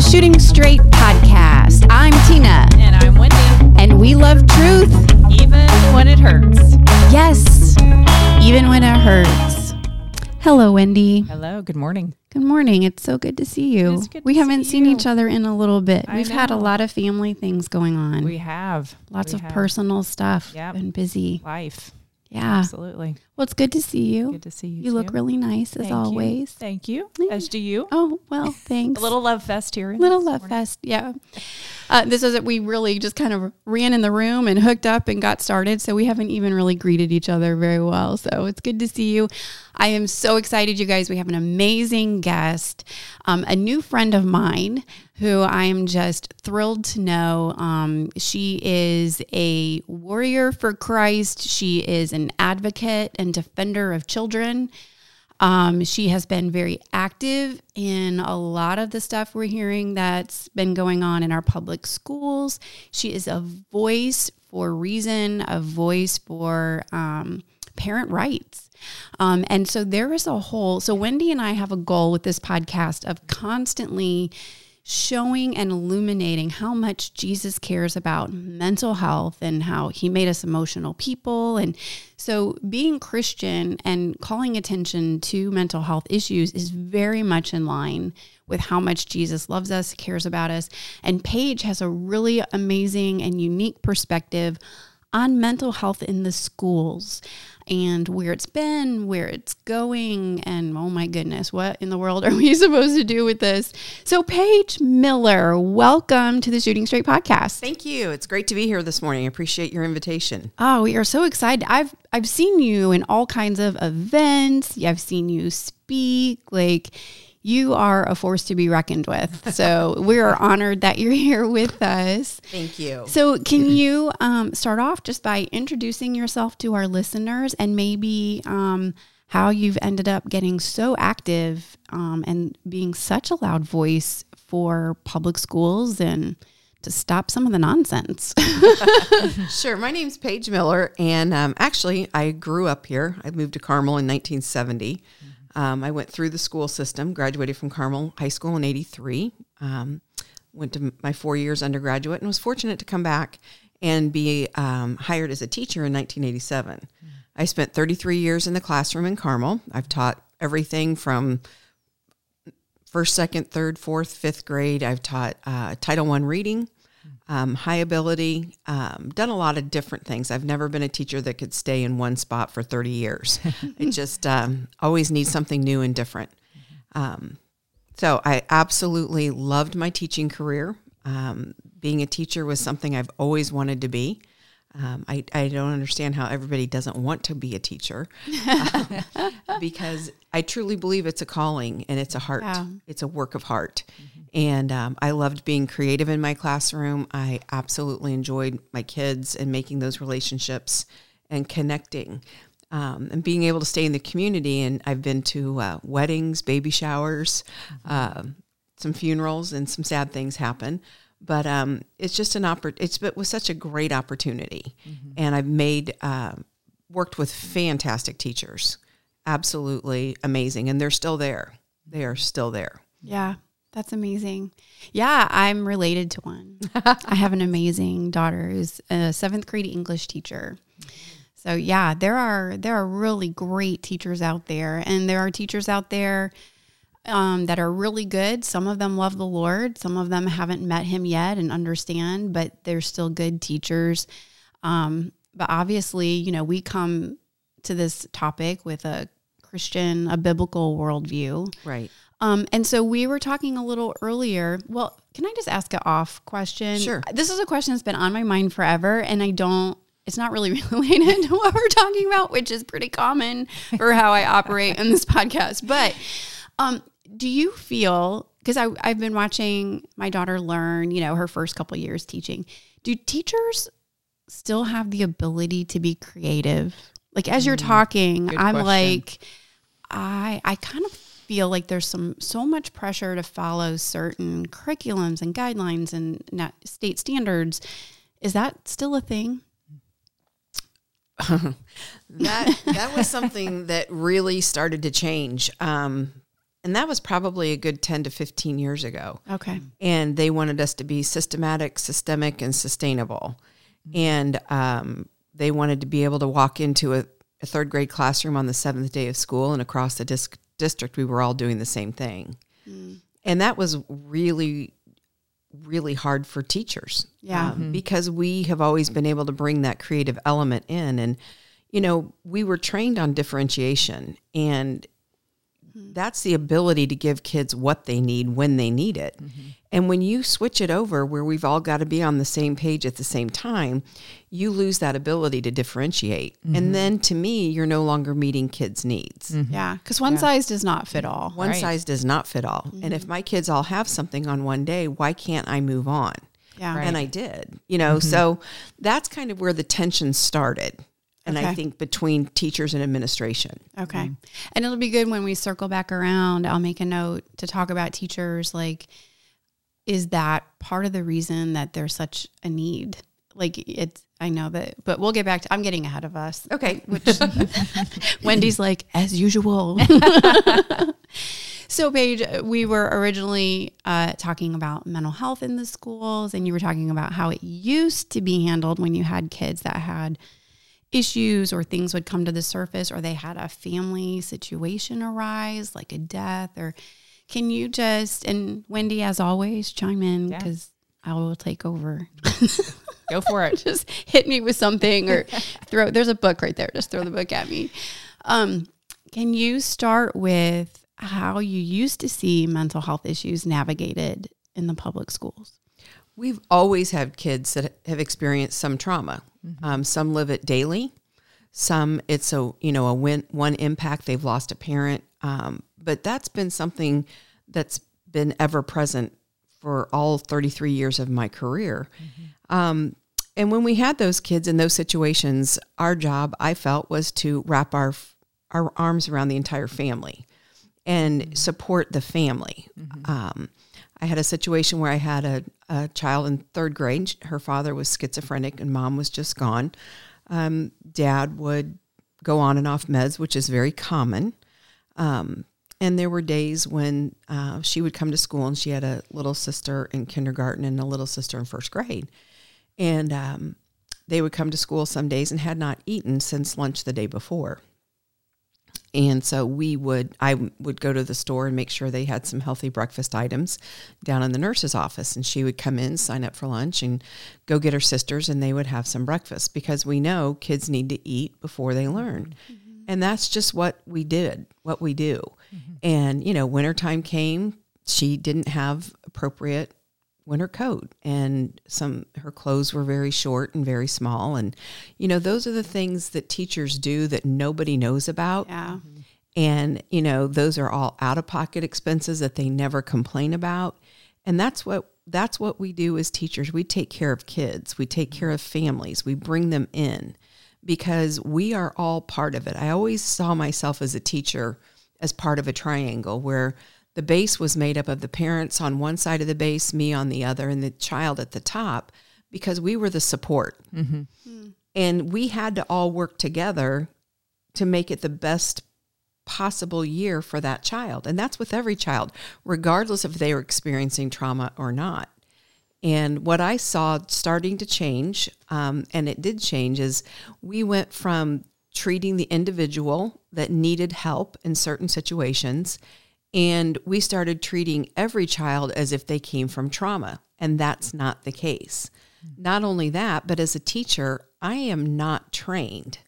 the Shooting Straight podcast. I'm Tina, And I'm Wendy, and we love truth. even when it hurts. Yes, even when it hurts. Hello, Wendy. Hello, good morning. Good morning. It's so good to see you. We haven't see seen you. each other in a little bit. I We've had a lot of family things going on. We have Lots we of have personal stuff. Yep. Been busy. life. Yeah. Absolutely. Well, it's good to see you. Good to see you. You look really nice as Thank you. always. Thank you. Yeah. As do you. Oh well, thanks. A little love fest here. little love morning. fest yeah uh, this is it we really just kind of ran in the room and hooked up and got started so we haven't even really greeted each other very well so it's good to see you i am so excited you guys we have an amazing guest um, a new friend of mine who i am just thrilled to know um, she is a warrior for christ she is an advocate and defender of children um, she has been very active in a lot of the stuff we're hearing that's been going on in our public schools. She is a voice for reason, a voice for um, parent rights. Um, and so there is a whole, so Wendy and I have a goal with this podcast of constantly showing and illuminating how much Jesus cares about mental health and how he made us emotional people. And so being Christian and calling attention to mental health issues is very much in line with how much Jesus loves us, cares about us. And Paige has a really amazing and unique perspective on mental health in the schools and where it's been, where it's going, and oh my goodness, what in the world are we supposed to do with this? So, Paige Miller, welcome to the Shooting Straight podcast. Thank you. It's great to be here this morning. I appreciate your invitation. Oh, we are so excited. I've I've seen you in all kinds of events. I've seen you speak. Like you are a force to be reckoned with. So we are honored that you're here with us. Thank you. So, can you um, start off just by introducing yourself to our listeners and maybe um, how you've ended up getting so active um, and being such a loud voice for public schools and to stop some of the nonsense? Sure. My name's Paige Miller, and um, actually, I grew up here. I moved to Carmel in 1970. Um, I went through the school system, graduated from Carmel High School in 83, um, went to my four years undergraduate, and was fortunate to come back and be um, hired as a teacher in 1987. I spent 33 years in the classroom in Carmel. I've taught everything from first, second, third, fourth, fifth grade. I've taught uh, Title One reading, um, high ability, um, done a lot of different things. I've never been a teacher that could stay in one spot for 30 years. it just um, always needs something new and different. Um, so I absolutely loved my teaching career. Um, being a teacher was something I've always wanted to be. Um, I, I don't understand how everybody doesn't want to be a teacher because I truly believe it's a calling and it's a heart. Yeah. It's a work of heart. And um, I loved being creative in my classroom. I absolutely enjoyed my kids and making those relationships and connecting um, and being able to stay in the community. And I've been to uh, weddings, baby showers, um, some funerals, and some sad things happen. But um, it's just an oppor- It's it was such a great opportunity, and I've made um worked with fantastic teachers, absolutely amazing, and they're still there. They are still there. Yeah, that's amazing. Yeah, I'm related to one. I have an amazing daughter who's a seventh grade English teacher. So yeah, there are there are really great teachers out there, and there are teachers out there um, that are really good. Some of them love the Lord. Some of them haven't met Him yet and understand, but they're still good teachers. Um, but obviously, you know, we come to this topic with a Christian, a biblical worldview. Right. Um, and so we were talking a little earlier. Well, can I just ask an off question? Sure. This is a question that's been on my mind forever, and I don't. It's not really related to what we're talking about, which is pretty common for how I operate in this podcast. But um, do you feel? Because I've been watching my daughter learn, you know, her first couple years teaching. Do teachers still have the ability to be creative? Like as you're talking, good I'm question. like, I I kind of feel like there's some so much pressure to follow certain curriculums and guidelines and not state standards. Is that still a thing? that that was something that really started to change. Um, and that was probably a good 10 to 15 years ago. Okay. And they wanted us to be systematic, systemic, and sustainable. And um, they wanted to be able to walk into a, a third grade classroom on the seventh day of school, and across the disc, district, we were all doing the same thing. And that was really, really hard for teachers. Yeah. um, because we have always been able to bring that creative element in. And, you know, we were trained on differentiation, and Mm-hmm. that's the ability to give kids what they need when they need it. Mm-hmm. And when you switch it over where we've all got to be on the same page at the same time, you lose that ability to differentiate. And mm-hmm. then to me, you're no longer meeting kids' needs. Yeah. Because one size does not fit all. One Right. size does not fit all. And if my kids all have something on one day, why can't I move on? Yeah. And I did, you know, so that's kind of where the tension started. And I think between teachers and administration. Okay. And it'll be good when we circle back around. I'll make a note to talk about teachers. Like, is that part of the reason that there's such a need? Like, it's, I know that, but we'll get back to, I'm getting ahead of us. Okay. Which Wendy's like, as usual. so, Paige, we were originally uh, talking about mental health in the schools, and you were talking about how it used to be handled when you had kids that had issues or things would come to the surface or they had a family situation arise, like a death, or can you just, and Wendy, as always, chime in Yeah. because I will take over. Go for it. just hit me with something or throw there's a book right there just throw the book at me um, can you start with how you used to see mental health issues navigated in the public schools We've always had kids that have experienced some trauma. Um, some live it daily. Some it's a you know a win, one impact they've lost a parent. Um, but that's been something that's been ever present for all 33 years of my career. Um, and when we had those kids in those situations, our job I felt was to wrap our our arms around the entire family and support the family. Um, I had a situation where I had a, a child in third grade. Her father was schizophrenic and mom was just gone. Um, dad would go on and off meds, which is very common. Um, and there were days when uh, she would come to school and she had a little sister in kindergarten and a little sister in first grade. And um, they would come to school some days and had not eaten since lunch the day before. And so we would, I would go to the store and make sure they had some healthy breakfast items down in the nurse's office. And she would come in, sign up for lunch, and go get her sisters, and they would have some breakfast because we know kids need to eat before they learn. Mm-hmm. And that's just what we did, what we do. Mm-hmm. And, you know, wintertime came, she didn't have appropriate winter coat and some her clothes were very short and very small and you know those are the things that teachers do that nobody knows about. Yeah. Mm-hmm. And you know those are all out of pocket expenses that they never complain about. And that's what that's what we do as teachers. We take care of kids. We take care of families. We bring them in because we are all part of it. I always saw myself as a teacher as part of a triangle where the base was made up of the parents on one side of the base me on the other and the child at the top because we were the support and we had to all work together to make it the best possible year for that child. And that's with every child, regardless if they were experiencing trauma or not. And what I saw starting to change, um, and it did change, is we went from treating the individual that needed help in certain situations, and we started treating every child as if they came from trauma. And that's not the case. Not only that, but as a teacher, I am not trained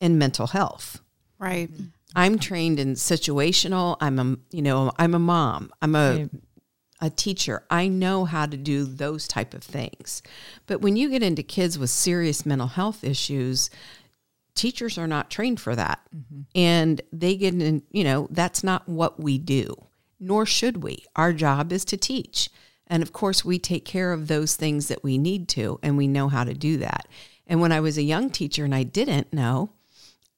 in mental health. right I'm trained in situational. I'm a you know I'm a mom. I'm a Right. a teacher. I know how to do those type of things. But when you get into kids with serious mental health issues, teachers are not trained for that. Mm-hmm. And they get in, you know, that's not what we do. Nor should we. Our job is to teach. And of course, we take care of those things that we need to and we know how to do that. And when I was a young teacher and I didn't know,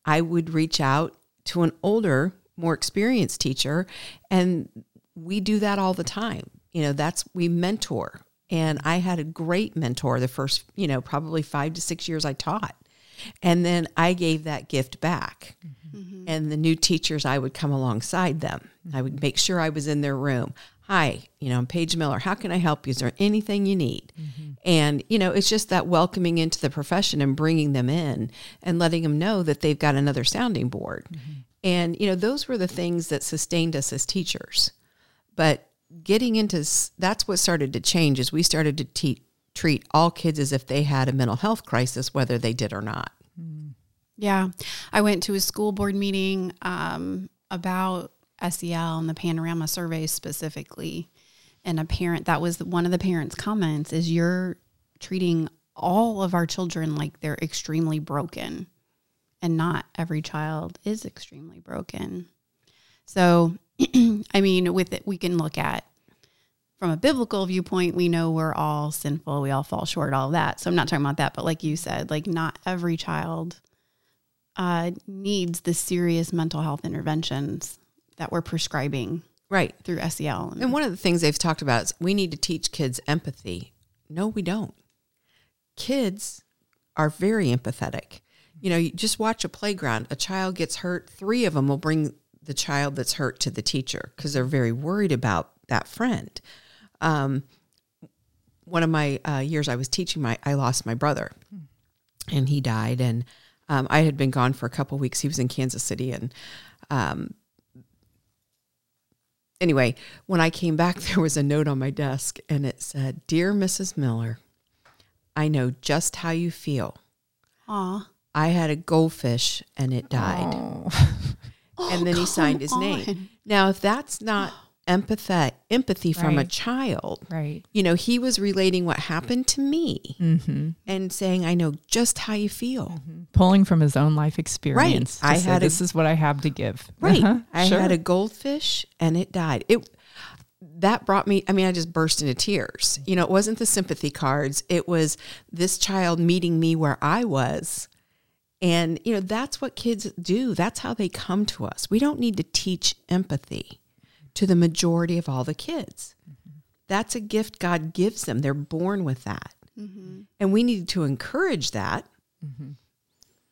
I would reach out to an older, more experienced teacher, and we do that all the time. You know, that's we mentor. And I had a great mentor the first, you know, probably five to six years I taught. And then I gave that gift back. Mm-hmm. And the new teachers, I would come alongside them. I would make sure I was in their room. Hi, you know, I'm Paige Miller. How can I help you? Is there anything you need? Mm-hmm. And, you know, it's just that welcoming into the profession and bringing them in and letting them know that they've got another sounding board. Mm-hmm. And, you know, those were the things that sustained us as teachers. But getting into that's what started to change is we started to te- treat all kids as if they had a mental health crisis, whether they did or not. Yeah. I went to a school board meeting um, about SEL and the panorama survey specifically. And a parent, that was one of the parents' comments is you're treating all of our children like they're extremely broken. And not every child is extremely broken. So, I mean, with it, we can look at from a biblical viewpoint, we know we're all sinful. We all fall short, all of that. So I'm not talking about that. But like you said, like not every child uh, needs the serious mental health interventions that we're prescribing Right. through SEL. And one of the things they've talked about is we need to teach kids empathy. No, we don't. Kids are very empathetic. You know, you just watch a playground. A child gets hurt, three of them will bring the child that's hurt to the teacher because they're very worried about that friend. Um, one of my uh, years I was teaching, my I lost my brother, and he died, and um, I had been gone for a couple weeks. He was in Kansas City, and um, anyway, when I came back, there was a note on my desk and it said, Dear Mrs. Miller, I know just how you feel. Aw. I had a goldfish and it died. and then he signed his name. Now, if that's not empathy, empathy from a child, Right. you know, he was relating what happened to me Mm-hmm. and saying, I know just how you feel. Pulling from his own life experience. to I say, had a- this is what I have to give. Right. Uh-huh. I Sure. had a goldfish and it died. It that brought me I mean I just burst into tears. You know, it wasn't the sympathy cards. It was this child meeting me where I was. And you know, that's what kids do. That's how they come to us. We don't need to teach empathy to the majority of all the kids. That's a gift God gives them. They're born with that. Mm-hmm. And we need to encourage that. Mm-hmm.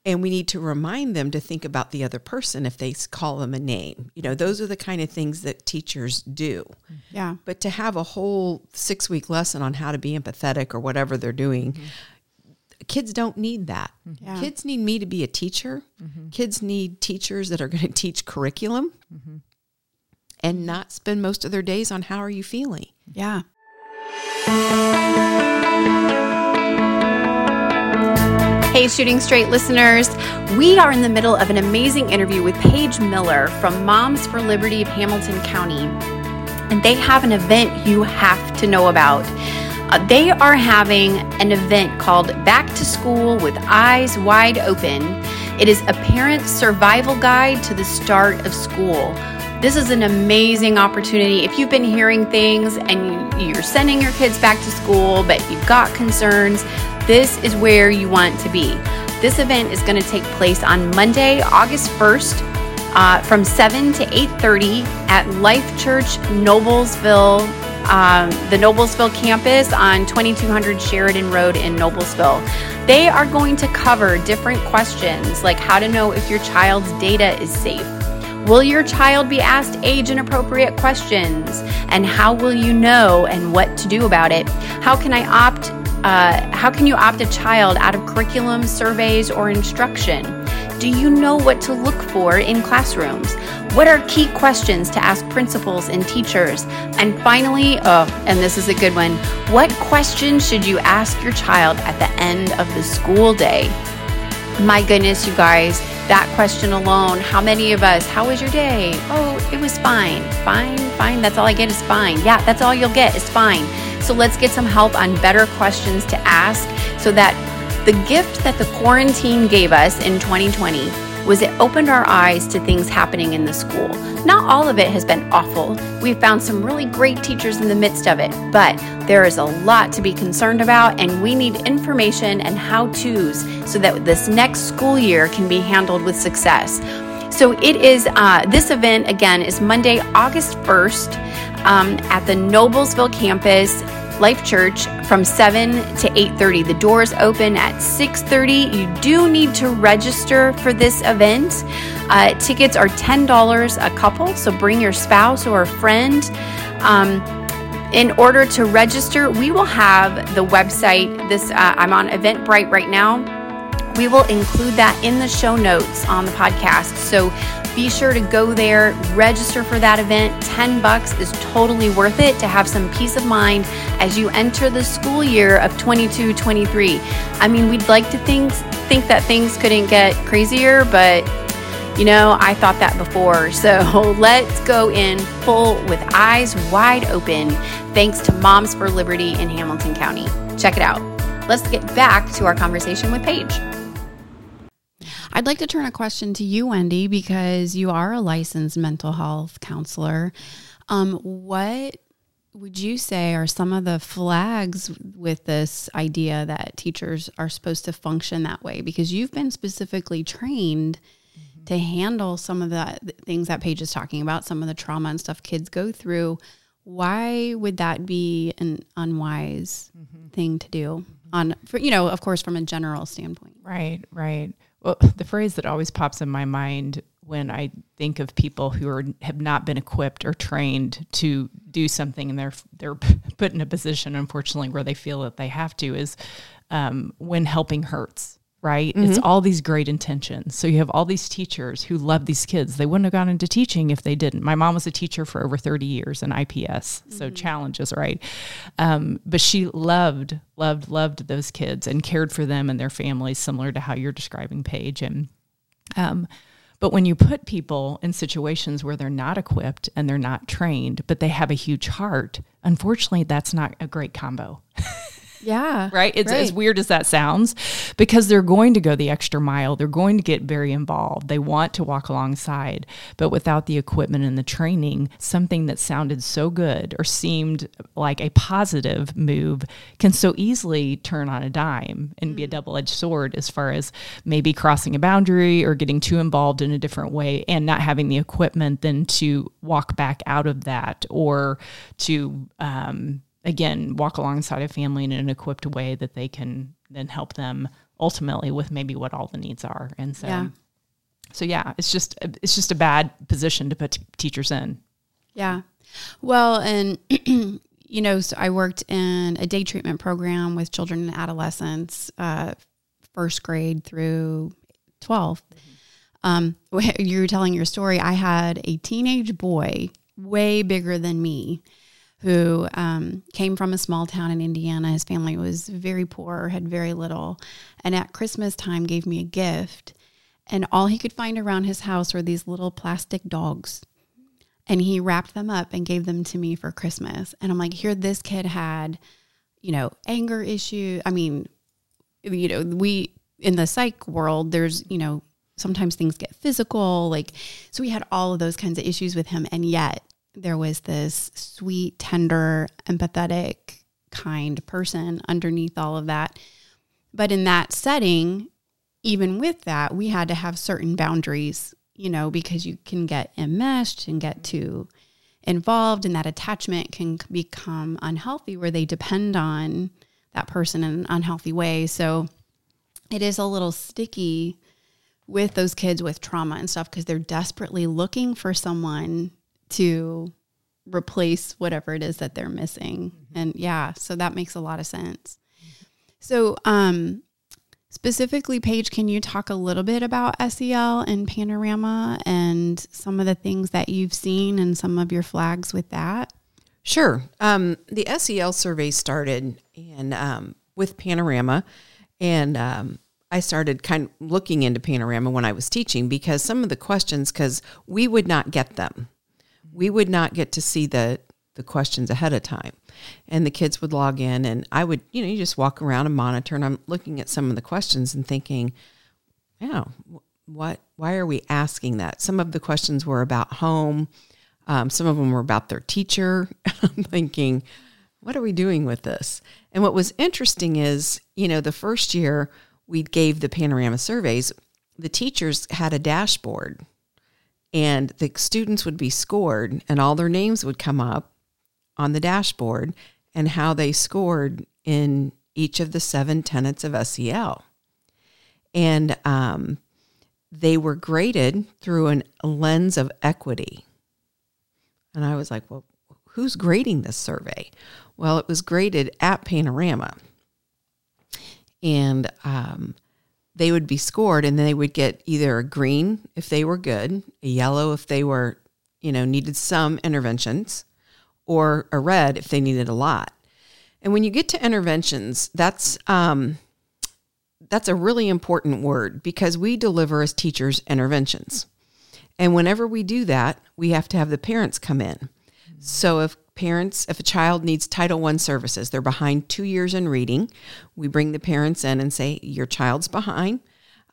And we need to remind them to think about the other person if they call them a name. You know, those are the kind of things that teachers do. Mm-hmm. Yeah. But to have a whole six week lesson on how to be empathetic or whatever they're doing, kids don't need that. Yeah. Kids need me to be a teacher. Kids need teachers that are going to teach curriculum and not spend most of their days on how are you feeling. Yeah. Hey, Shooting Straight listeners, we are in the middle of an amazing interview with Paige Miller from Moms for Liberty of Hamilton County. And they have an event you have to know about. Uh, they are having an event called Back to School with Eyes Wide Open. It is a parent survival guide to the start of school. This is an amazing opportunity. If you've been hearing things and you, you're sending your kids back to school, but you've got concerns, this is where you want to be. This event is going to take place on Monday, August 1st, uh, from 7 to 8.30 at Life Church Noblesville, um, the Noblesville campus on 2200 Sheridan Road in Noblesville. They are going to cover different questions like how to know if your child's data is safe. Will your child be asked age inappropriate questions? And how will you know and what to do about it? How can I opt? Uh, how can you opt a child out of curriculum, surveys, or instruction? Do you know what to look for in classrooms? What are key questions to ask principals and teachers? And finally, oh, and this is a good one what questions should you ask your child at the end of the school day? My goodness, you guys, that question alone. How many of us, how was your day? Oh, it was fine. Fine, fine. That's all I get is fine. Yeah, that's all you'll get is fine. So let's get some help on better questions to ask so that the gift that the quarantine gave us in 2020 was it opened our eyes to things happening in the school. Not all of it has been awful. We've found some really great teachers in the midst of it, but there is a lot to be concerned about, and we need information and how to's so that this next school year can be handled with success. So it is, uh, this event again is Monday, August 1st um, at the Noblesville campus. Life Church from 7 to 8:30. The doors open at 6:30. You do need to register for this event. Uh, tickets are $10 a couple, so bring your spouse or a friend. Um, in order to register, we will have the website. This uh, I'm on Eventbrite right now. We will include that in the show notes on the podcast. So be sure to go there, register for that event. 10 bucks is totally worth it to have some peace of mind as you enter the school year of 22 23. I mean, we'd like to think, think that things couldn't get crazier, but you know, I thought that before. So let's go in full with eyes wide open, thanks to Moms for Liberty in Hamilton County. Check it out. Let's get back to our conversation with Paige. I'd like to turn a question to you, Wendy, because you are a licensed mental health counselor. Um, what would you say are some of the flags with this idea that teachers are supposed to function that way? Because you've been specifically trained mm-hmm. to handle some of the things that Paige is talking about, some of the trauma and stuff kids go through. Why would that be an unwise mm-hmm. thing to do? On, for, you know, of course, from a general standpoint. Right, right. Well, the phrase that always pops in my mind when I think of people who are have not been equipped or trained to do something and they're they're put in a position, unfortunately, where they feel that they have to is um, when helping hurts right? Mm-hmm. It's all these great intentions. So you have all these teachers who love these kids. They wouldn't have gone into teaching if they didn't. My mom was a teacher for over 30 years in IPS. Mm-hmm. So challenges, right? Um, but she loved, loved, loved those kids and cared for them and their families, similar to how you're describing Paige. And, um, but when you put people in situations where they're not equipped and they're not trained, but they have a huge heart, unfortunately, that's not a great combo. Yeah. Right? It's right. as weird as that sounds because they're going to go the extra mile. They're going to get very involved. They want to walk alongside, but without the equipment and the training, something that sounded so good or seemed like a positive move can so easily turn on a dime and mm be a mm. double edged sword as far as maybe crossing a boundary or getting too involved in a different way and not having the equipment then to walk back out of that or to, um, again walk alongside a family in an equipped way that they can then help them ultimately with maybe what all the needs are. And so yeah. so yeah it's just it's just a bad position to put t- teachers in. Yeah. Well and you know so i worked in a day treatment program with children and adolescents uh, first grade through 12th mm-hmm. um, you were telling your story. I had a teenage boy way bigger than me who um, came from a small town in Indiana. His family was very poor, had very little, and at Christmas time gave me a gift. And all he could find around his house were these little plastic dogs. And he wrapped them up and gave them to me for Christmas. And I'm like, here, this kid had, you know, anger issue. I mean, you know, we in the psych world, there's, you know, sometimes things get physical. Like, so we had all of those kinds of issues with him. And yet there was this sweet, tender, empathetic, kind person underneath all of that. But in that setting, even with that, we had to have certain boundaries, you know, because you can get enmeshed and get too involved, and that attachment can become unhealthy where they depend on that person in an unhealthy way. So it is a little sticky with those kids with trauma and stuff because they're desperately looking for someone to replace whatever it is that they're missing. Mm-hmm. And yeah, so that makes a lot of sense. So, um, specifically, Paige, can you talk a little bit about SEL and Panorama and some of the things that you've seen and some of your flags with that? Sure. Um, the SEL survey started and um, with Panorama, and um, I started kind of looking into Panorama when I was teaching because some of the questions, because we would not get them we would not get to see the the questions ahead of time. And the kids would log in and I would, you know, you just walk around and monitor and I'm looking at some of the questions and thinking, yeah, what why are we asking that? Some of the questions were about home. Um, some of them were about their teacher. I'm thinking, what are we doing with this? And what was interesting is, you know, the first year we gave the panorama surveys, the teachers had a dashboard and the students would be scored and all their names would come up on the dashboard and how they scored in each of the seven tenets of SEL. And um, they were graded through a lens of equity. And I was like, well, who's grading this survey? Well, it was graded at Panorama. And um, they would be scored, and they would get either a green if they were good, a yellow if they were, you know, needed some interventions, or a red if they needed a lot. And when you get to interventions, that's um, that's a really important word because we deliver as teachers interventions. And whenever we do that, we have to have the parents come in. So if parents, if a child needs Title I services, they're behind two years in reading, we bring the parents in and say, Your child's behind.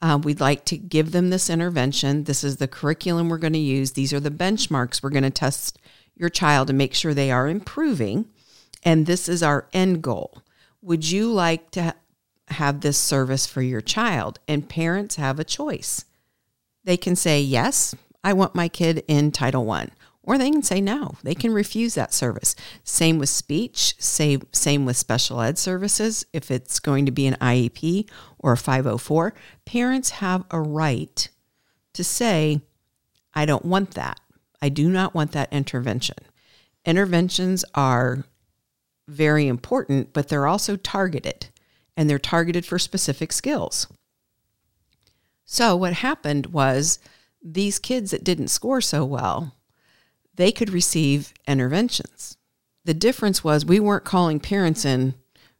Uh, we'd like to give them this intervention. This is the curriculum we're going to use. These are the benchmarks we're going to test your child to make sure they are improving. And this is our end goal. Would you like to have this service for your child? And parents have a choice. They can say, Yes, I want my kid in Title I. Or they can say no. They can refuse that service. Same with speech, same, same with special ed services. If it's going to be an IEP or a 504, parents have a right to say, I don't want that. I do not want that intervention. Interventions are very important, but they're also targeted and they're targeted for specific skills. So, what happened was these kids that didn't score so well, they could receive interventions. The difference was we weren't calling parents in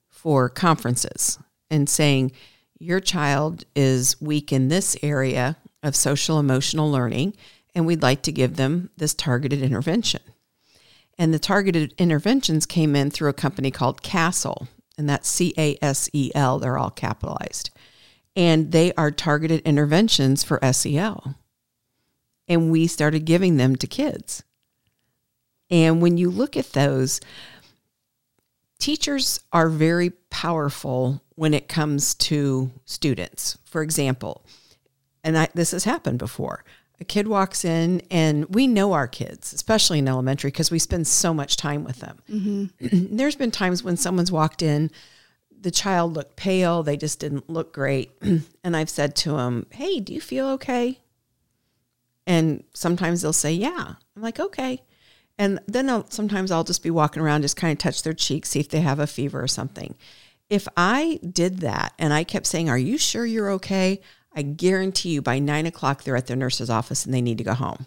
for conferences and saying, Your child is weak in this area of social emotional learning, and we'd like to give them this targeted intervention. And the targeted interventions came in through a company called Casel, and that's C A S E L. They're all capitalized. And they are targeted interventions for SEL. And we started giving them to kids. And when you look at those, teachers are very powerful when it comes to students. For example, and I, this has happened before. A kid walks in, and we know our kids, especially in elementary, because we spend so much time with them. Mm-hmm. There's been times when someone's walked in, the child looked pale, they just didn't look great. and I've said to them, Hey, do you feel okay? And sometimes they'll say, Yeah. I'm like, Okay. And then I'll, sometimes I'll just be walking around, just kind of touch their cheek, see if they have a fever or something. If I did that and I kept saying, Are you sure you're okay? I guarantee you by nine o'clock, they're at their nurse's office and they need to go home.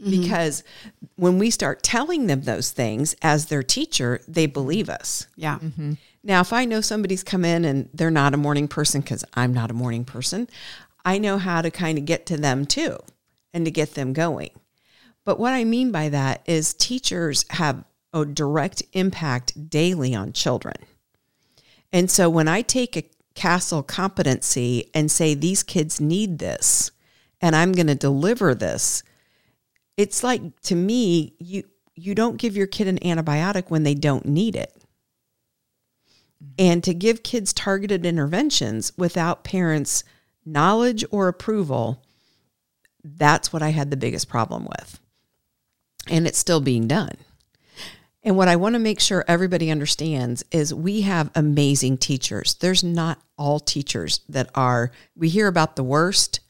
Mm-hmm. Because when we start telling them those things as their teacher, they believe us. Yeah. Mm-hmm. Now, if I know somebody's come in and they're not a morning person because I'm not a morning person, I know how to kind of get to them too and to get them going. But what I mean by that is teachers have a direct impact daily on children. And so when I take a Casel competency and say these kids need this and I'm going to deliver this, it's like to me you you don't give your kid an antibiotic when they don't need it. Mm-hmm. And to give kids targeted interventions without parents' knowledge or approval, that's what I had the biggest problem with. And it's still being done. And what I want to make sure everybody understands is we have amazing teachers. There's not all teachers that are, we hear about the worst,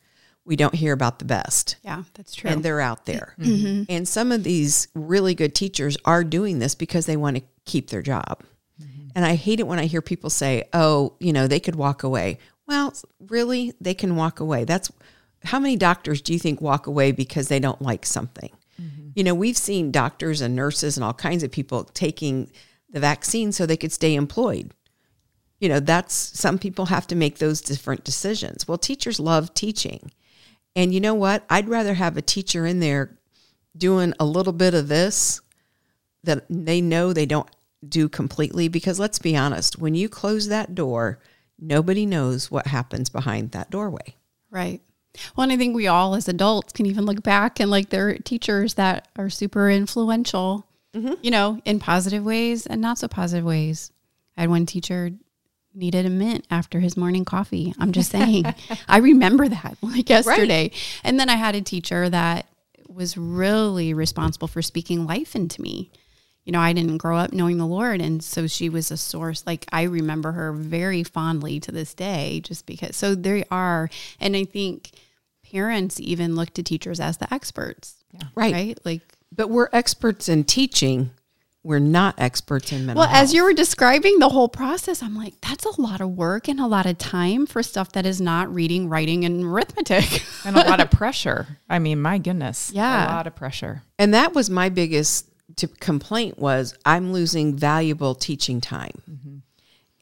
we don't hear about the best. Yeah, that's true. And they're out there. Mm-hmm. And some of these really good teachers are doing this because they want to keep their job. Mm-hmm. And I hate it when I hear people say, oh, you know, they could walk away. Well, really, they can walk away. That's how many doctors do you think walk away because they don't like something? Mm-hmm. You know, we've seen doctors and nurses and all kinds of people taking the vaccine so they could stay employed. You know, that's some people have to make those different decisions. Well, teachers love teaching. And you know what? I'd rather have a teacher in there doing a little bit of this that they know they don't do completely because let's be honest, when you close that door, nobody knows what happens behind that doorway. Right. Well, and I think we all as adults can even look back and like there are teachers that are super influential, mm-hmm. you know, in positive ways and not so positive ways. I had one teacher needed a mint after his morning coffee. I'm just saying. I remember that like yesterday. Right. And then I had a teacher that was really responsible for speaking life into me. You know, I didn't grow up knowing the Lord. And so she was a source. Like I remember her very fondly to this day, just because. So there are. And I think parents even look to teachers as the experts. Yeah. Right. Right. Like, but we're experts in teaching. We're not experts in mental well, health. as you were describing the whole process, I'm like, that's a lot of work and a lot of time for stuff that is not reading, writing, and arithmetic. and a lot of pressure. I mean, my goodness. Yeah. A lot of pressure. And that was my biggest to complaint was I'm losing valuable teaching time. Mm-hmm.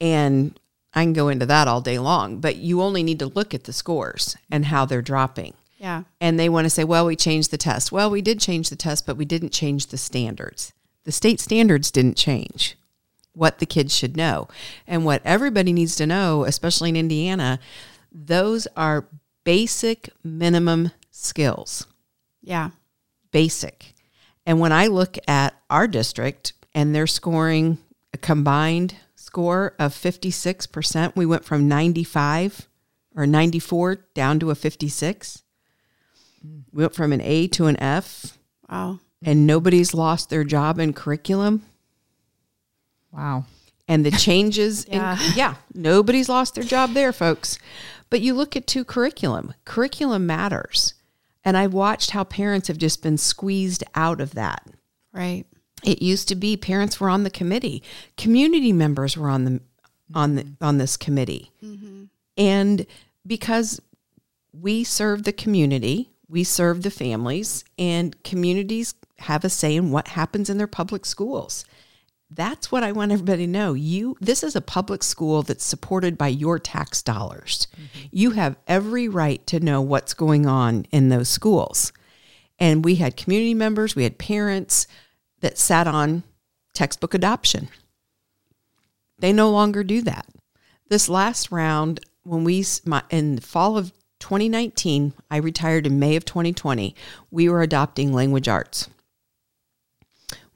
And I can go into that all day long, but you only need to look at the scores and how they're dropping. yeah. And they want to say, well, we changed the test. Well, we did change the test, but we didn't change the standards. The state standards didn't change what the kids should know. And what everybody needs to know, especially in Indiana, those are basic minimum skills. Yeah. Basic. And when I look at our district and they're scoring a combined score of 56%, we went from 95 or 94 down to a 56. Mm. We went from an A to an F, Wow. and nobody's lost their job in curriculum. Wow. And the changes, Yeah. in, yeah, nobody's lost their job there, folks. But you look at two curriculum, curriculum matters. And I've watched how parents have just been squeezed out of that. Right. It used to be parents were on the committee, community members were on the on the on this committee, mm-hmm. and because we serve the community, we serve the families, and communities have a say in what happens in their public schools. That's what I want everybody to know. You this is a public school that's supported by your tax dollars. Mm-hmm. You have every right to know what's going on in those schools. And we had community members, we had parents that sat on textbook adoption. They no longer do that. This last round, when we, my, in the fall of 2019, I retired in May of 2020, we were adopting language arts.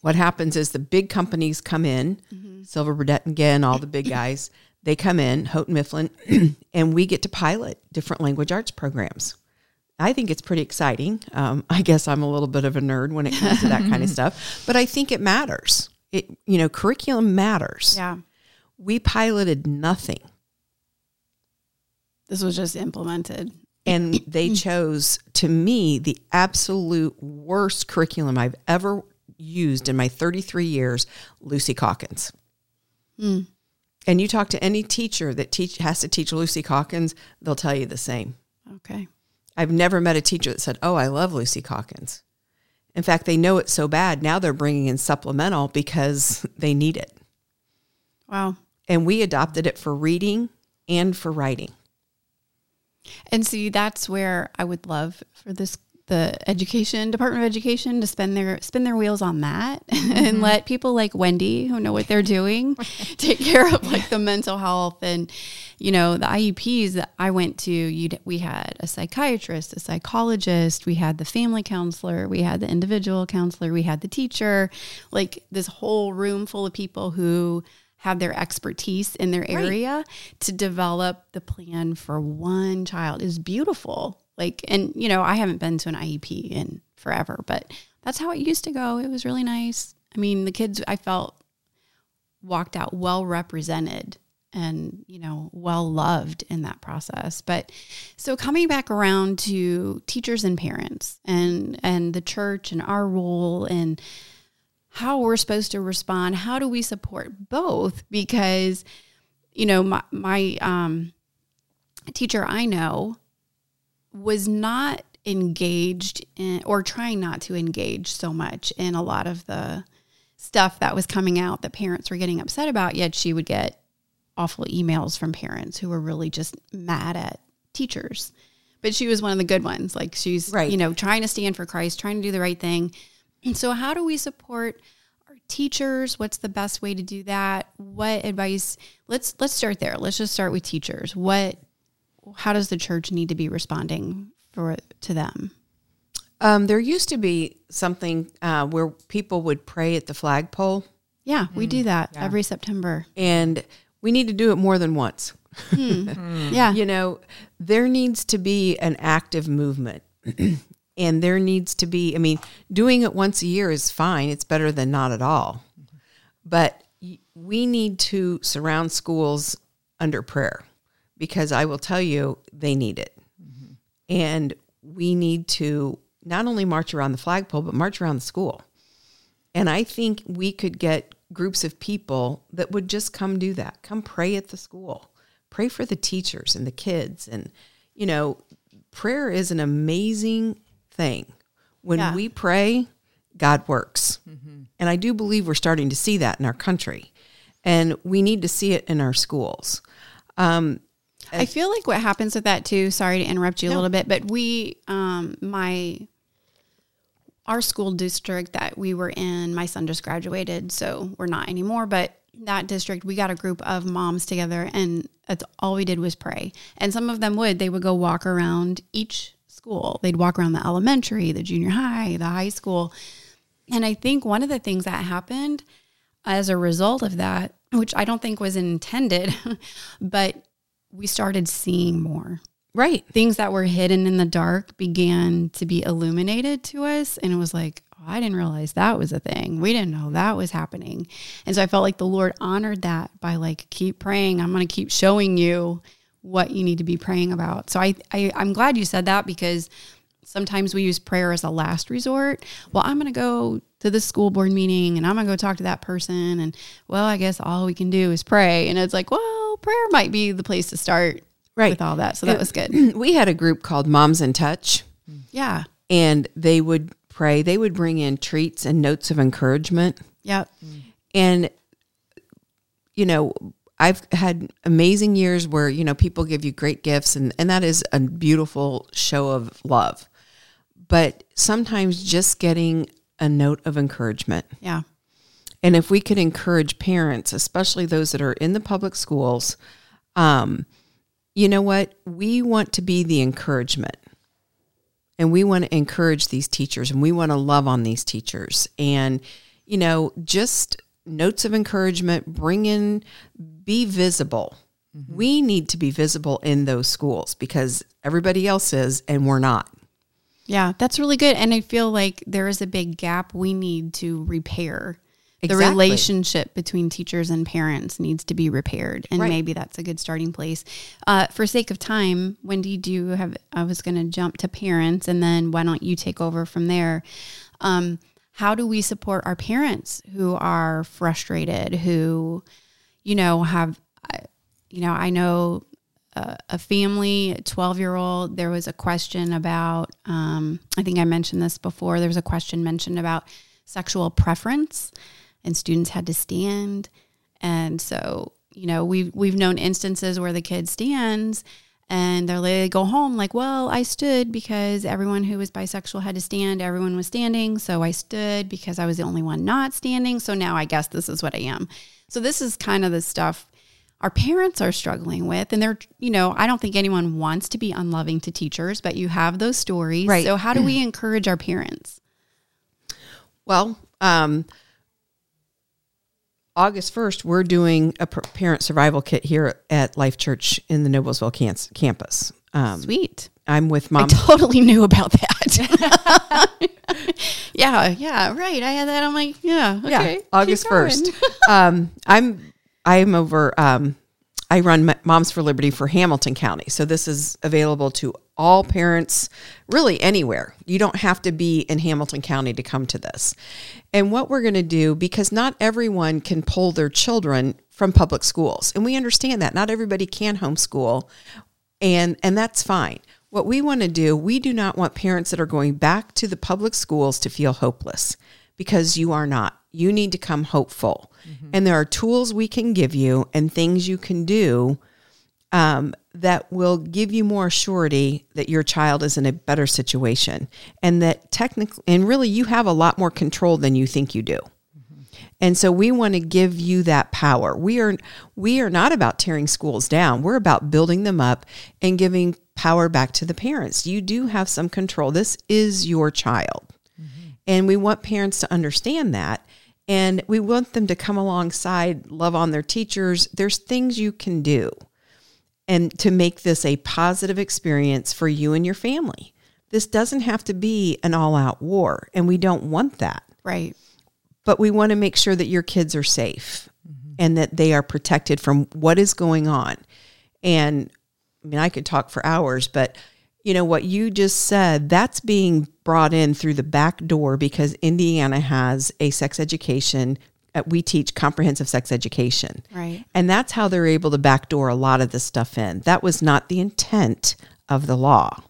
What happens is the big companies come in, Silver Burdett and Ginn, all the big guys, they come in, Houghton Mifflin, and we get to pilot different language arts programs. I think it's pretty exciting. Um, I guess I'm a little bit of a nerd when it comes to that kind of stuff, but I think it matters. It you know, curriculum matters. Yeah. We piloted nothing, This was just implemented. and they chose to me the absolute worst curriculum I've ever used in my 33 years. Lucy Calkins. Hmm. And you talk to any teacher that teach has to teach Lucy Calkins, they'll tell you the same. Okay. I've never met a teacher that said, "Oh, I love Lucy Calkins." In fact, they know it so bad now they're bringing in supplemental because they need it. Wow. And we adopted it for reading and for writing. And see, that's where I would love for this the education department of education to spend their spin their wheels on that and mm-hmm. let people like Wendy who know what they're doing take care of like the mental health and you know the IEPs that I went to you we had a psychiatrist a psychologist we had the family counselor we had the individual counselor we had the teacher like this whole room full of people who have their expertise in their area to develop the plan for one child is beautiful. Like, and you know, I haven't been to an IEP in forever, but that's how it used to go. It was really nice. I mean, the kids I felt walked out well represented and, you know, well loved in that process. But so coming back around to teachers and parents and and the church and our role and how we're supposed to respond. How do we support both? Because, you know, my, my um, teacher I know was not engaged in, or trying not to engage so much in a lot of the stuff that was coming out that parents were getting upset about, yet she would get awful emails from parents who were really just mad at teachers. But she was one of the good ones. Like she's, Right. you know, trying to stand for Christ, trying to do the right thing. And so, how do we support our teachers? What's the best way to do that? What advice? Let's let's start there. Let's just start with teachers. What? How does the church need to be responding for to them? Um, there used to be something uh, where people would pray at the flagpole, Yeah, we do that every September. and we need to do it more than once. Yeah, You know, there needs to be an active movement. and there needs to be, I mean, doing it once a year is fine. It's better than not at all. but we need to surround schools under prayer because I will tell you they need it. Mm-hmm. And we need to not only march around the flagpole, but march around the school. And I think we could get groups of people that would just come do that. Come pray at the school. Pray for the teachers and the kids. And, you know, prayer is an amazing thing. When yeah. we pray, God works. Mm-hmm. And I do believe we're starting to see that in our country. And we need to see it in our schools. Um, I feel like what happens with that too, sorry to interrupt you no. a little bit, but we, um, my, our school district that we were in, my son just graduated, so we're not anymore, but that district, we got a group of moms together and that's all we did was pray. And some of them would, they would go walk around each school. They'd walk around the elementary, the junior high, the high school. And I think one of the things that happened as a result of that, which I don't think was intended, but we started seeing more. Right. Things that were hidden in the dark began to be illuminated to us. And it was like, oh, I didn't realize that was a thing. We didn't know that was happening. And so I felt like the Lord honored that by like, keep praying. I'm going to keep showing you what you need to be praying about. So I, I I'm glad you said that because sometimes we use prayer as a last resort. Well, I'm going to go to the school board meeting and I'm going to go talk to that person. And well, I guess all we can do is pray. And it's like, well, prayer might be the place to start right. with all that. So that was good. We had a group called Moms in Touch. Yeah. And they would pray, they would bring in treats and notes of encouragement. Yep. And, you know, I've had amazing years where, you know, people give you great gifts and, and that is a beautiful show of love. But sometimes just getting a note of encouragement. Yeah. And if we could encourage parents, especially those that are in the public schools, um, you know what? We want to be the encouragement. And we want to encourage these teachers and we want to love on these teachers. And, you know, just notes of encouragement, bring in, be visible. Mm-hmm. We need to be visible in those schools because everybody else is and we're not. Yeah, that's really good. And I feel like there is a big gap we need to repair. Exactly. The relationship between teachers and parents needs to be repaired. And right. maybe that's a good starting place. Uh, for sake of time, Wendy, do you have, I was going to jump to parents and then why don't you take over from there? Um, how do we support our parents who are frustrated, who, you know, have, you know, I know a, family, 12 year old, there was a question about, um, I think I mentioned this before, there was a question mentioned about sexual preference, and students had to stand. And so, you know, we've, we've known instances where the kid stands and they're they go home like, well, I stood because everyone who was bisexual had to stand. Everyone was standing, so I stood because I was the only one not standing. So now I guess this is what I am. So this is kind of the stuff our parents are struggling with. And they're, you know, I don't think anyone wants to be unloving to teachers, but you have those stories. Right. So, how do we encourage our parents? Well, um, August 1st, we're doing a parent survival kit here at Life Church in the Noblesville campus. Um, Sweet. I'm with mom. I totally knew about that. yeah, yeah, right. I had that. I'm like, yeah, okay. Yeah, August 1st. um, I'm I'm over. Um, I run Moms for Liberty for Hamilton County, so this is available to all parents, really anywhere. You don't have to be in Hamilton County to come to this. And what we're going to do, because not everyone can pull their children from public schools, and we understand that not everybody can homeschool, and and that's fine. What we want to do, we do not want parents that are going back to the public schools to feel hopeless because you are not. You need to come hopeful. Mm-hmm. And there are tools we can give you and things you can do um, that will give you more surety that your child is in a better situation and that technically, and really, you have a lot more control than you think you do. And so we want to give you that power. We are we are not about tearing schools down. We're about building them up and giving power back to the parents. You do have some control. This is your child. Mm-hmm. And we want parents to understand that and we want them to come alongside, love on their teachers. There's things you can do and to make this a positive experience for you and your family. This doesn't have to be an all out war, and we don't want that. Right. but we want to make sure that your kids are safe mm-hmm. and that they are protected from what is going on. And I mean, I could talk for hours, but you know what you just said, that's being brought in through the back door because Indiana has a sex education. uh, We teach comprehensive sex education. Right. And that's how they're able to backdoor a lot of this stuff in. That was not the intent of the law.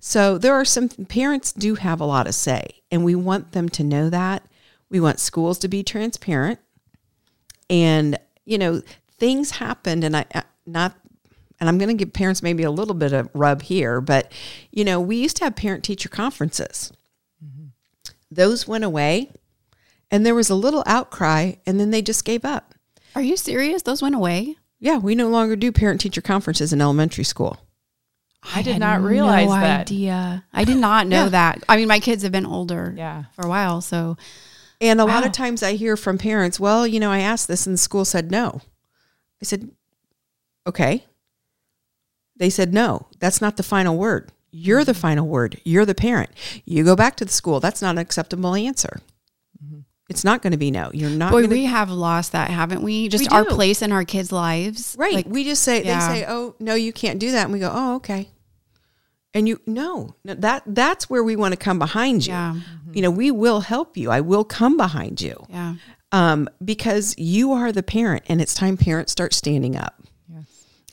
So there are some parents do have a lot of say, and we want them to know that. We want schools to be transparent, and you know things happened, and I I- not. And I'm going to give parents maybe a little bit of rub here, but you know, we used to have parent teacher conferences. Mm-hmm. Those went away, and there was a little outcry, and then they just gave up. Are you serious? Those went away. Yeah, we no longer do parent teacher conferences in elementary school. I did not realize no that. Idea. I did not know Yeah. that. I mean, my kids have been older Yeah. for a while, so And a lot of times I hear from parents, well, you know, I asked this and the school said no. I said, okay. They said, no, that's not the final word. You're the final word. You're the parent. You go back to the school. That's not an acceptable answer. It's not going to be no. You're not boy, going to. we have lost that, haven't we? Just We our place in our kids' lives, Right. Like, we just say, Yeah. they say, oh, no, you can't do that. And we go, oh, okay. And you, no, no that that's where we want to come behind you. yeah, You know, we will help you. I will come behind you. yeah, um, because you are the parent and it's time parents start standing up.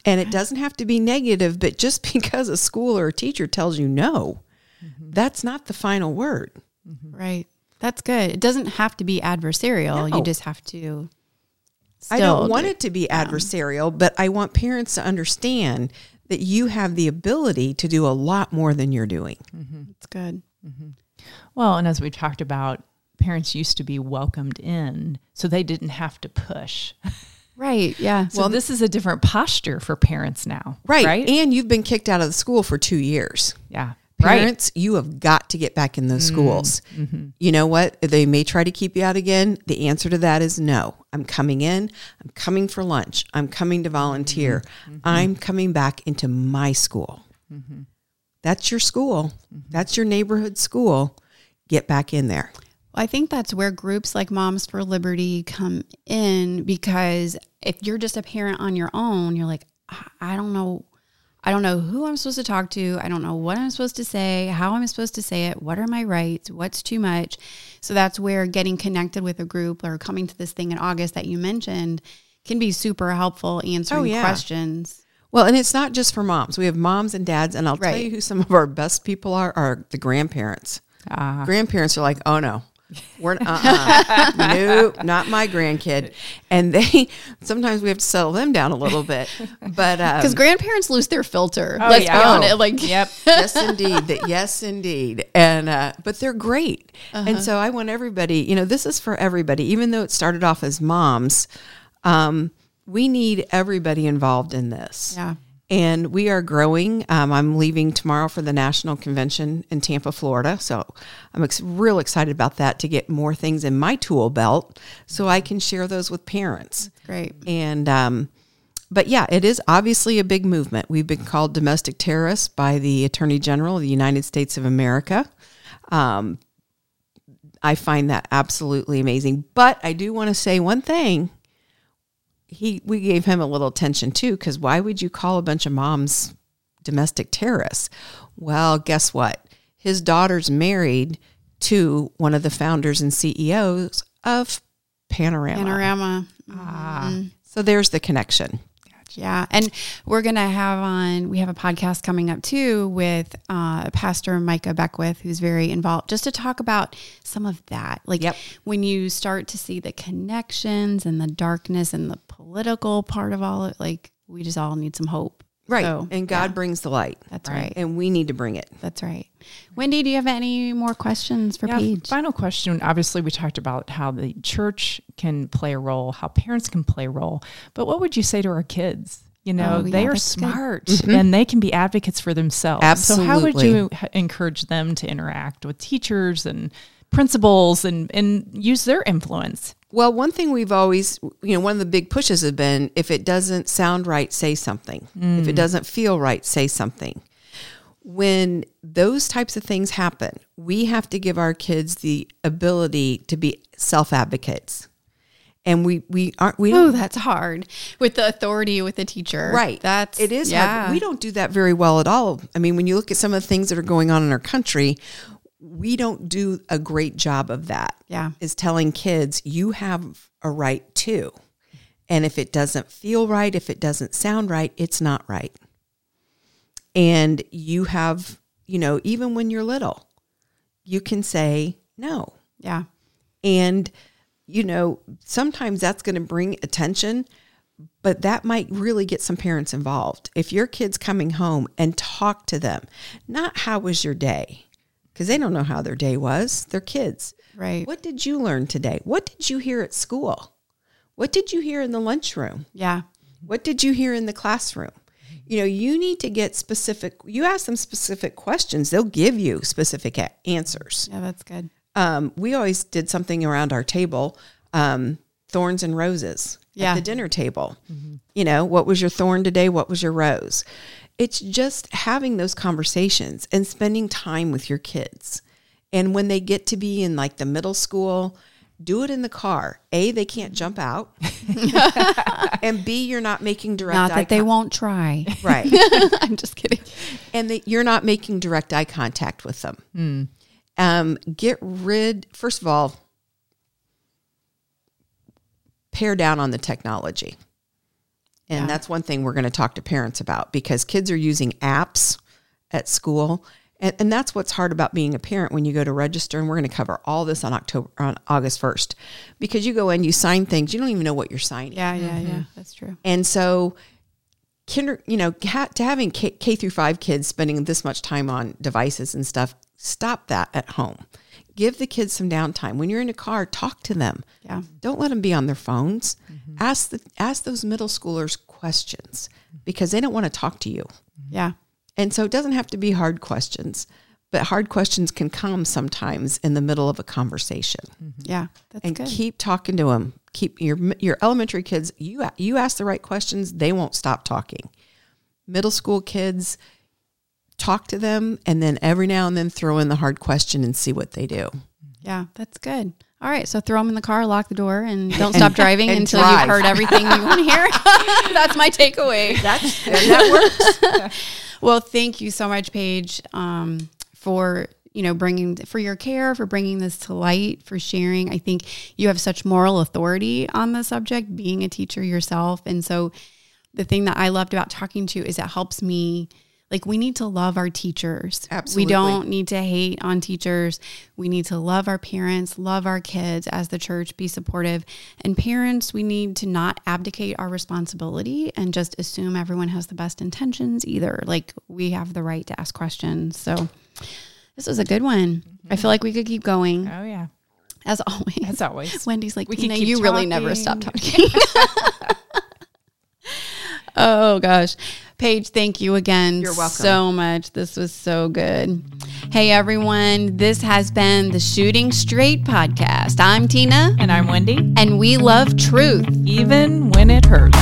Yes. And it doesn't have to be negative, but just because a school or a teacher tells you no, mm-hmm. that's not the final word. Mm-hmm. right. That's good. It doesn't have to be adversarial. No. You just have to. I don't want do- it to be adversarial, but I want parents to understand that you have the ability to do a lot more than you're doing. Mm-hmm. It's good. Well, and as we talked about, parents used to be welcomed in, so they didn't have to push. Right. Yeah. So this is a different posture for parents now. Right. Right. And you've been kicked out of the school for two years. yeah. Right. Parents, you have got to get back in those mm, schools. Mm-hmm. You know what? They may try to keep you out again. The answer to that is no. I'm coming in. I'm coming for lunch. I'm coming to volunteer. Mm-hmm. Mm-hmm. I'm coming back into my school. That's your school. That's your neighborhood school. Get back in there. I think that's where groups like Moms for Liberty come in because if you're just a parent on your own, you're like, "I- don't know. I don't know who I'm supposed to talk to. I don't know what I'm supposed to say, how I'm supposed to say it, what are my rights, what's too much. So that's where getting connected with a group or coming to this thing in August that you mentioned can be super helpful answering Oh, yeah. questions. Well, and it's not just for moms. We have moms and dads, and I'll tell you who some of our best people are are the grandparents. Ah. grandparents are like, oh no, we're uh-uh. nope, not my grandkid. And they sometimes we have to settle them down a little bit. But um, Because grandparents lose their filter. Oh, Let's yeah. be Oh. honest. Like, Yep. yes, indeed. That yes, indeed. And uh, but they're great. Uh-huh. And so I want everybody. You know, this is for everybody. Even though it started off as moms, um, we need everybody involved in this. yeah. And we are growing. Um, I'm leaving tomorrow for the national convention in Tampa, Florida. So I'm ex- real excited about that to get more things in my tool belt so I can share those with parents. Great. And, um, but yeah, it is obviously a big movement. We've been called domestic terrorists by the Attorney General of the United States of America. Um, I find that absolutely amazing. But I do want to say one thing. He, we gave him a little attention too, because why would you call a bunch of moms domestic terrorists? Well, guess what? His daughter's married to one of the founders and CEOs of Panorama. Panorama. Ah. So there's the connection. Yeah. And we're going to have on, we have a podcast coming up too with uh, Pastor Micah Beckwith, who's very involved, just to talk about some of that. Like Yep. when you start to see the connections and the darkness and the political part of all it, like we just all need some hope. Right. So, and God yeah, brings the light. that's right. And we need to bring it. That's right. Wendy, do you have any more questions for Yeah, Paige? Final question. Obviously, we talked about how the church can play a role, how parents can play a role. But what would you say to our kids? You know, Oh, yeah, they are that's good. smart mm-hmm. and they can be advocates for themselves. Absolutely. So, how would you h- encourage them to interact with teachers and principals and, and use their influence? Well, one thing we've always, you know, one of the big pushes has been if it doesn't sound right, say something. If it mm. doesn't feel right, say something. When those types of things happen, we have to give our kids the ability to be self advocates. And we, we aren't, we Oh, don't, that's hard with the authority with the teacher. right. That's it is yeah. hard. We don't do that very well at all. I mean, when you look at some of the things that are going on in our country, we don't do a great job of that. Yeah. Is telling kids you have a right too. And if it doesn't feel right, if it doesn't sound right, it's not right. And you have, you know, even when you're little, you can say no. Yeah. And, you know, sometimes that's going to bring attention, but that might really get some parents involved. If your kid's coming home and talk to them, not how was your day? Because they don't know how their day was. They're kids. Right. What did you learn today? What did you hear at school? What did you hear in the lunchroom? Yeah. What did you hear in the classroom? You know, you need to get specific. You ask them specific questions, they'll give you specific a- answers. Yeah, that's good. Um, we always did something around our table, um, thorns and roses Yeah. at the dinner table. You know, what was your thorn today? What was your rose? It's just having those conversations and spending time with your kids. And when they get to be in like the middle school, do it in the car. A, they can't jump out. and B, you're not making direct Not eye that they con- won't try. Right. I'm just kidding. and that you're not making direct eye contact with them. Um, get rid, first of all, pare down on the technology. And Yeah. that's one thing we're going to talk to parents about because kids are using apps at school. And, and that's what's hard about being a parent when you go to register. And we're going to cover all this on October, on August 1st, because you go in, you sign things, you don't even know what you're signing. Yeah, yeah, yeah. Mm-hmm. That's true. And so, kinder, you know, ha- to having K, K through five kids spending this much time on devices and stuff, stop that at home. Give the kids some downtime. When you're in a car, talk to them. Yeah. Don't let them be on their phones. Mm-hmm. Ask the ask those middle schoolers questions mm-hmm. because they don't want to talk to you. Mm-hmm. Yeah. And so it doesn't have to be hard questions, but hard questions can come sometimes in the middle of a conversation Yeah. That's and good. keep talking to them. Keep your your elementary kids. You you ask the right questions, they won't stop talking. Middle school kids, talk to them, and then every now and then throw in the hard question and see what they do. yeah, that's good. All right, so throw them in the car, lock the door, and don't stop driving until drive. you've heard everything you want to hear. that's my takeaway. That's that works. Well, thank you so much, Paige, um, for you know bringing for your care, for bringing this to light, for sharing. I think you have such moral authority on the subject, being a teacher yourself, and so the thing that I loved about talking to you is it helps me. Like we need to love our teachers. Absolutely. We don't need to hate on teachers. We need to love our parents, love our kids as the church, be supportive. And parents, we need to not abdicate our responsibility and just assume everyone has the best intentions either. Like we have the right to ask questions. So this was a good one. I feel like we could keep going Oh yeah, as always. as always. Wendy's like, We Tina, keep you really never stop talking. oh gosh. Paige, thank you again You're welcome. so much. This was so good. Hey everyone, this has been the Shooting Straight podcast. I'm Tina And I'm Wendy. and we love truth. Even when it hurts.